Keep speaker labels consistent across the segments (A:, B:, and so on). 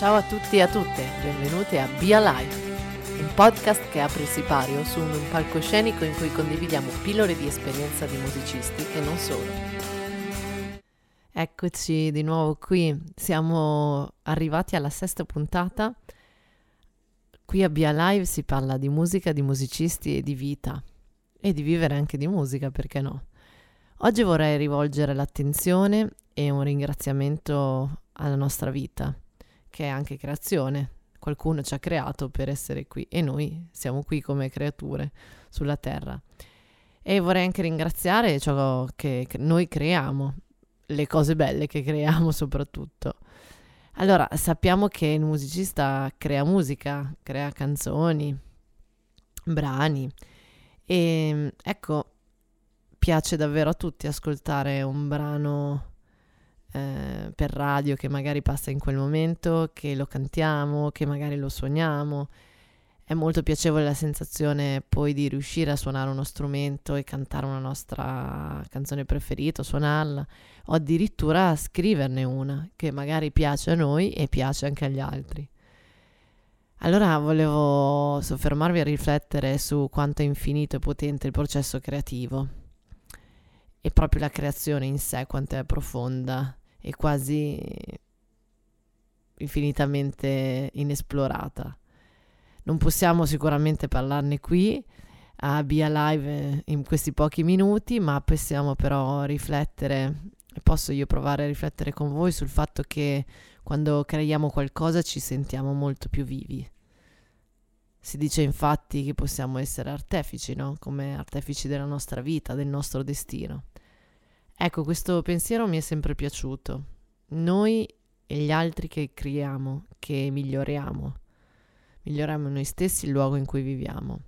A: Ciao a tutti e a tutte, benvenuti a Be Alive, un podcast che apre il sipario su un palcoscenico in cui condividiamo pillole di esperienza di musicisti e non solo. Eccoci di nuovo qui, siamo arrivati alla sesta puntata. Qui a Be Alive si parla di musica, di musicisti e di vita e di vivere anche di musica, perché no? Oggi vorrei rivolgere l'attenzione e un ringraziamento alla nostra vita che è anche creazione. Qualcuno ci ha creato per essere qui e noi siamo qui come creature sulla terra. E vorrei anche ringraziare ciò che noi creiamo, le cose belle che creiamo soprattutto. Allora, sappiamo che il musicista crea musica, crea canzoni, brani e ecco, piace davvero a tutti ascoltare un brano eh, per radio che magari passa in quel momento, che lo cantiamo, che magari lo suoniamo. È molto piacevole la sensazione poi di riuscire a suonare uno strumento e cantare una nostra canzone preferita, suonarla, o addirittura scriverne una che magari piace a noi e piace anche agli altri. Allora volevo soffermarvi a riflettere su quanto è infinito e potente il processo creativo e proprio la creazione in sé, quanto è profonda e quasi infinitamente inesplorata. Non possiamo sicuramente parlarne qui a Be Alive in questi pochi minuti, ma possiamo però riflettere, posso io provare a riflettere con voi sul fatto che quando creiamo qualcosa ci sentiamo molto più vivi. Si dice infatti che possiamo essere artefici, no? Come artefici della nostra vita, del nostro destino. Ecco, questo pensiero mi è sempre piaciuto. Noi e gli altri che creiamo, che miglioriamo. Miglioriamo noi stessi il luogo in cui viviamo.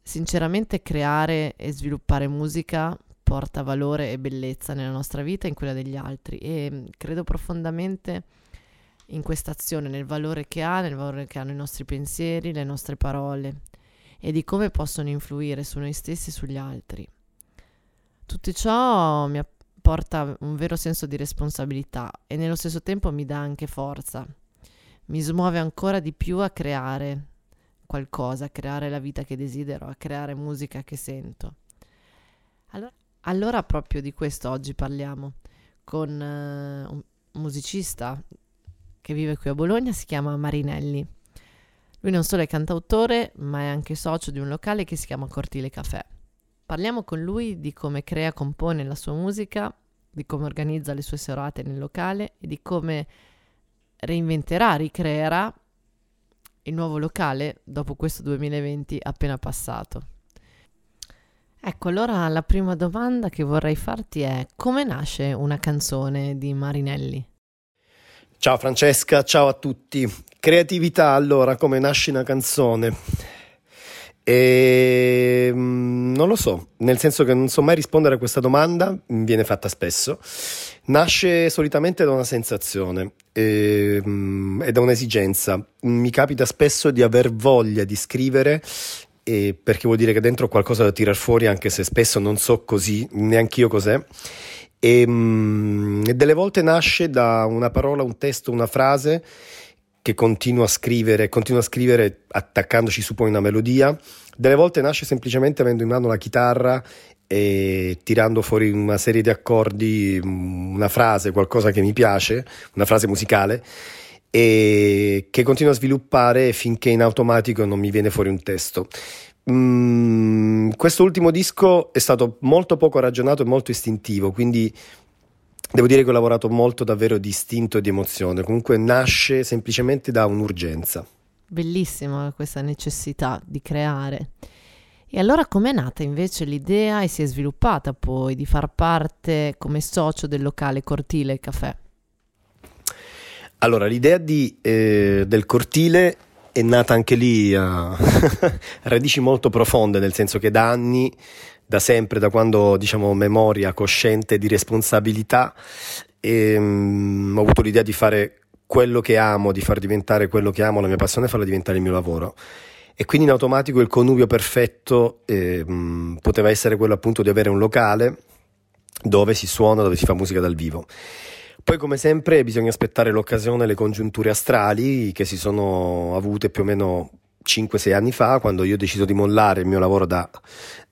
A: Sinceramente creare e sviluppare musica porta valore e bellezza nella nostra vita e in quella degli altri e credo profondamente in questa azione, nel valore che ha, nel valore che hanno i nostri pensieri, le nostre parole e di come possono influire su noi stessi e sugli altri. Tutto ciò mi porta un vero senso di responsabilità e nello stesso tempo mi dà anche forza. Mi smuove ancora di più a creare qualcosa, a creare la vita che desidero, a creare musica che sento. Allora, allora proprio di questo oggi parliamo con uh, un musicista che vive qui a Bologna, si chiama Marinelli. Lui non solo è cantautore, ma è anche socio di un locale che si chiama Cortile Café. Parliamo con lui di come crea e compone la sua musica, di come organizza le sue serate nel locale e di come reinventerà, ricreerà il nuovo locale dopo questo 2020 appena passato. Ecco, allora la prima domanda che vorrei farti è come nasce una canzone di Marinelli?
B: Ciao Francesca, ciao a tutti. Creatività, allora, come nasce una canzone? E, mm, non lo so, nel senso che non so mai rispondere a questa domanda, mi viene fatta spesso. Nasce solitamente da una sensazione e, mm, e da un'esigenza. Mi capita spesso di aver voglia di scrivere perché vuol dire che dentro ho qualcosa da tirar fuori, anche se spesso non so così, neanche io cos'è. E, mm, e delle volte nasce da una parola, un testo, una frase che continua a scrivere, continua a scrivere attaccandoci su poi una melodia. Delle volte nasce semplicemente avendo in mano la chitarra e tirando fuori una serie di accordi, una frase, qualcosa che mi piace, una frase musicale e che continua a sviluppare finché in automatico non mi viene fuori un testo. Mm, questo ultimo disco è stato molto poco ragionato e molto istintivo, quindi Devo dire che ho lavorato molto davvero di istinto e di emozione, comunque nasce semplicemente da un'urgenza.
A: Bellissima questa necessità di creare. E allora com'è nata invece l'idea e si è sviluppata poi di far parte come socio del locale Cortile Caffè?
B: Allora, l'idea di, eh, del cortile è nata anche lì a radici molto profonde, nel senso che da anni da sempre, da quando diciamo memoria cosciente di responsabilità, e, um, ho avuto l'idea di fare quello che amo, di far diventare quello che amo, la mia passione farla diventare il mio lavoro. E quindi in automatico il connubio perfetto eh, mh, poteva essere quello appunto di avere un locale dove si suona, dove si fa musica dal vivo. Poi, come sempre, bisogna aspettare l'occasione, le congiunture astrali che si sono avute più o meno 5-6 anni fa, quando io ho deciso di mollare il mio lavoro da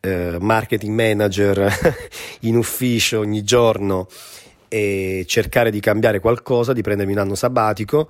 B: eh, marketing manager in ufficio ogni giorno e cercare di cambiare qualcosa, di prendermi un anno sabbatico.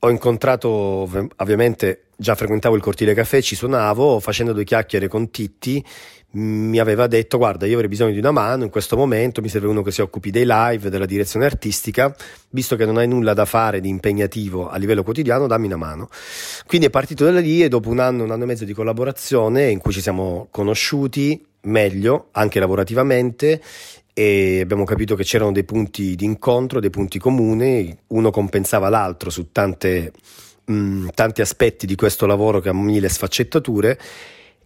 B: Ho incontrato, ovviamente già frequentavo il cortile caffè, ci suonavo, facendo due chiacchiere con Titti, mi aveva detto guarda io avrei bisogno di una mano in questo momento mi serve uno che si occupi dei live della direzione artistica. Visto che non hai nulla da fare di impegnativo a livello quotidiano dammi una mano. Quindi è partito da lì e dopo un anno un anno e mezzo di collaborazione in cui ci siamo conosciuti meglio anche lavorativamente e abbiamo capito che c'erano dei punti di incontro dei punti comuni uno compensava l'altro su tante, mh, tanti aspetti di questo lavoro che ha mille sfaccettature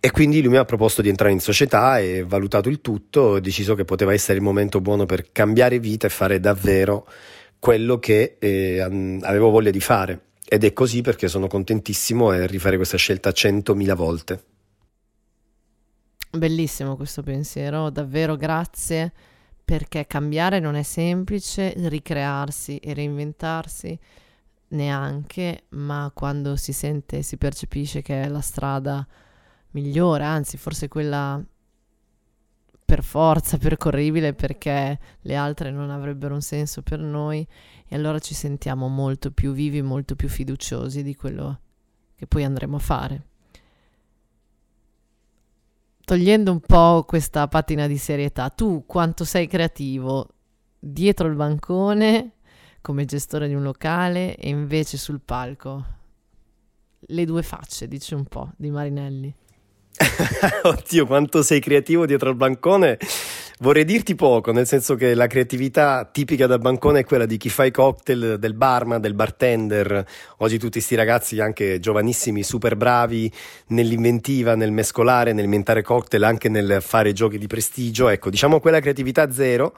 B: e quindi lui mi ha proposto di entrare in società e valutato il tutto, ho deciso che poteva essere il momento buono per cambiare vita e fare davvero quello che eh, avevo voglia di fare. Ed è così perché sono contentissimo e rifare questa scelta centomila volte.
A: Bellissimo questo pensiero, davvero grazie perché cambiare non è semplice, ricrearsi e reinventarsi neanche, ma quando si sente, si percepisce che è la strada migliore, anzi forse quella per forza percorribile perché le altre non avrebbero un senso per noi e allora ci sentiamo molto più vivi, molto più fiduciosi di quello che poi andremo a fare. Togliendo un po' questa patina di serietà, tu quanto sei creativo dietro il bancone come gestore di un locale e invece sul palco? Le due facce, dici un po', di Marinelli.
B: Oddio, quanto sei creativo dietro al bancone. Vorrei dirti poco, nel senso che la creatività tipica da bancone è quella di chi fa i cocktail, del barman, del bartender. Oggi tutti questi ragazzi, anche giovanissimi, super bravi nell'inventiva, nel mescolare, nel inventare cocktail, anche nel fare giochi di prestigio. Ecco, diciamo quella creatività zero.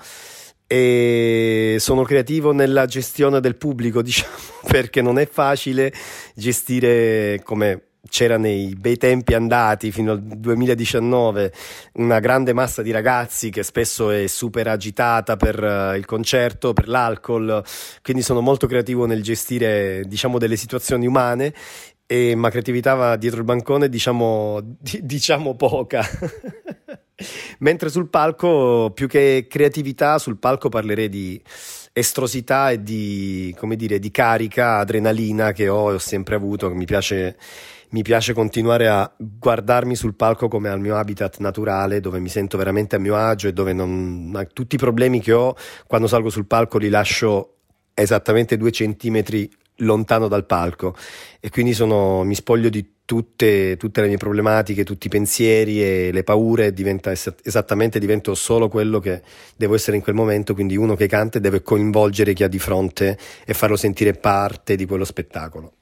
B: E sono creativo nella gestione del pubblico, diciamo, perché non è facile gestire come c'era nei bei tempi andati fino al 2019 una grande massa di ragazzi che spesso è super agitata per uh, il concerto, per l'alcol, quindi sono molto creativo nel gestire diciamo delle situazioni umane e ma creatività va dietro il bancone diciamo, di, diciamo poca. Mentre sul palco, più che creatività, sul palco parlerei di estrosità e di, come dire, di carica, adrenalina che ho, ho sempre avuto, mi piace mi piace continuare a guardarmi sul palco come al mio habitat naturale, dove mi sento veramente a mio agio e dove non, tutti i problemi che ho quando salgo sul palco li lascio esattamente due centimetri lontano dal palco e quindi sono, mi spoglio di tutte, tutte, le mie problematiche, tutti i pensieri e le paure, diventa esattamente divento solo quello che devo essere in quel momento, quindi uno che canta deve coinvolgere chi ha di fronte e farlo sentire parte di quello spettacolo.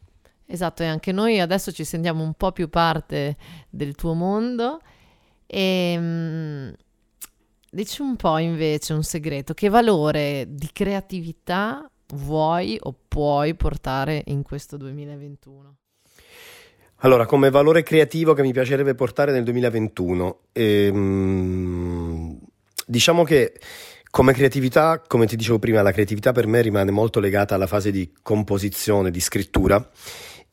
A: Esatto, e anche noi adesso ci sentiamo un po' più parte del tuo mondo. E um, dici un po' invece un segreto, che valore di creatività vuoi o puoi portare in questo 2021?
B: Allora, come valore creativo che mi piacerebbe portare nel 2021, ehm, diciamo che come creatività, come ti dicevo prima, la creatività per me rimane molto legata alla fase di composizione, di scrittura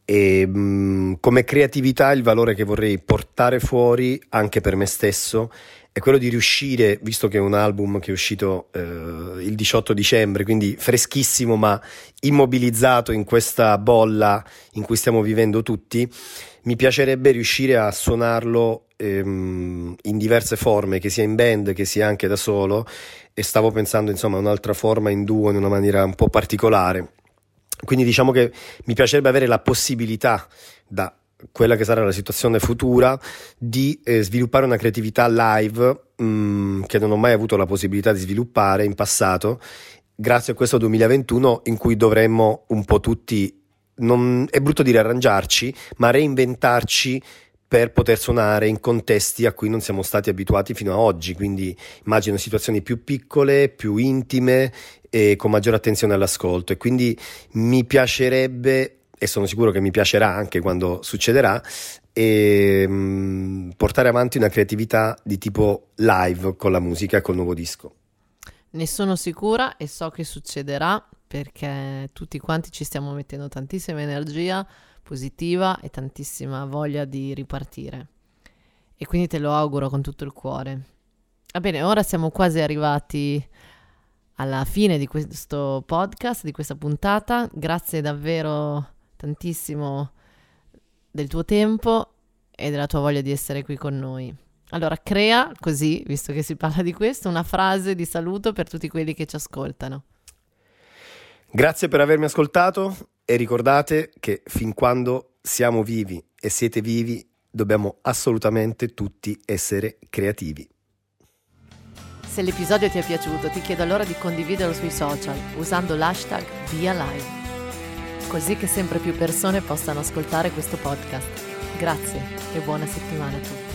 B: e mh, mm, come creatività il valore che vorrei portare fuori anche per me stesso è quello di riuscire, visto che è un album che è uscito eh, il 18 dicembre, quindi freschissimo ma immobilizzato in questa bolla in cui stiamo vivendo tutti, mi piacerebbe riuscire a suonarlo ehm, in diverse forme, che sia in band, che sia anche da solo, e stavo pensando insomma a un'altra forma in duo in una maniera un po' particolare. Quindi diciamo che mi piacerebbe avere la possibilità da quella che sarà la situazione futura di eh, sviluppare una creatività live mh, mm, che non ho mai avuto la possibilità di sviluppare in passato grazie a questo 2021 in cui dovremmo un po' tutti non, è brutto dire arrangiarci ma reinventarci per poter suonare in contesti a cui non siamo stati abituati fino ad oggi, quindi immagino situazioni più piccole, più intime e con maggiore attenzione all'ascolto. E quindi mi piacerebbe e sono sicuro che mi piacerà anche quando succederà e, mh, portare avanti una creatività di tipo live con la musica e col nuovo disco.
A: Ne sono sicura e so che succederà perché tutti quanti ci stiamo mettendo tantissima energia positiva e tantissima voglia di ripartire. E quindi te lo auguro con tutto il cuore. Va bene, ora siamo quasi arrivati alla fine di questo podcast, di questa puntata. Grazie davvero tantissimo del tuo tempo e della tua voglia di essere qui con noi. Allora, crea così, visto che si parla di questo, una frase di saluto per tutti quelli che ci ascoltano.
B: Grazie per avermi ascoltato e ricordate che fin quando siamo vivi e siete vivi dobbiamo assolutamente tutti essere creativi.
A: Se l'episodio ti è piaciuto ti chiedo allora di condividerlo sui social usando l'hashtag ViaLive, così che sempre più persone possano ascoltare questo podcast. Grazie e buona settimana a tutti.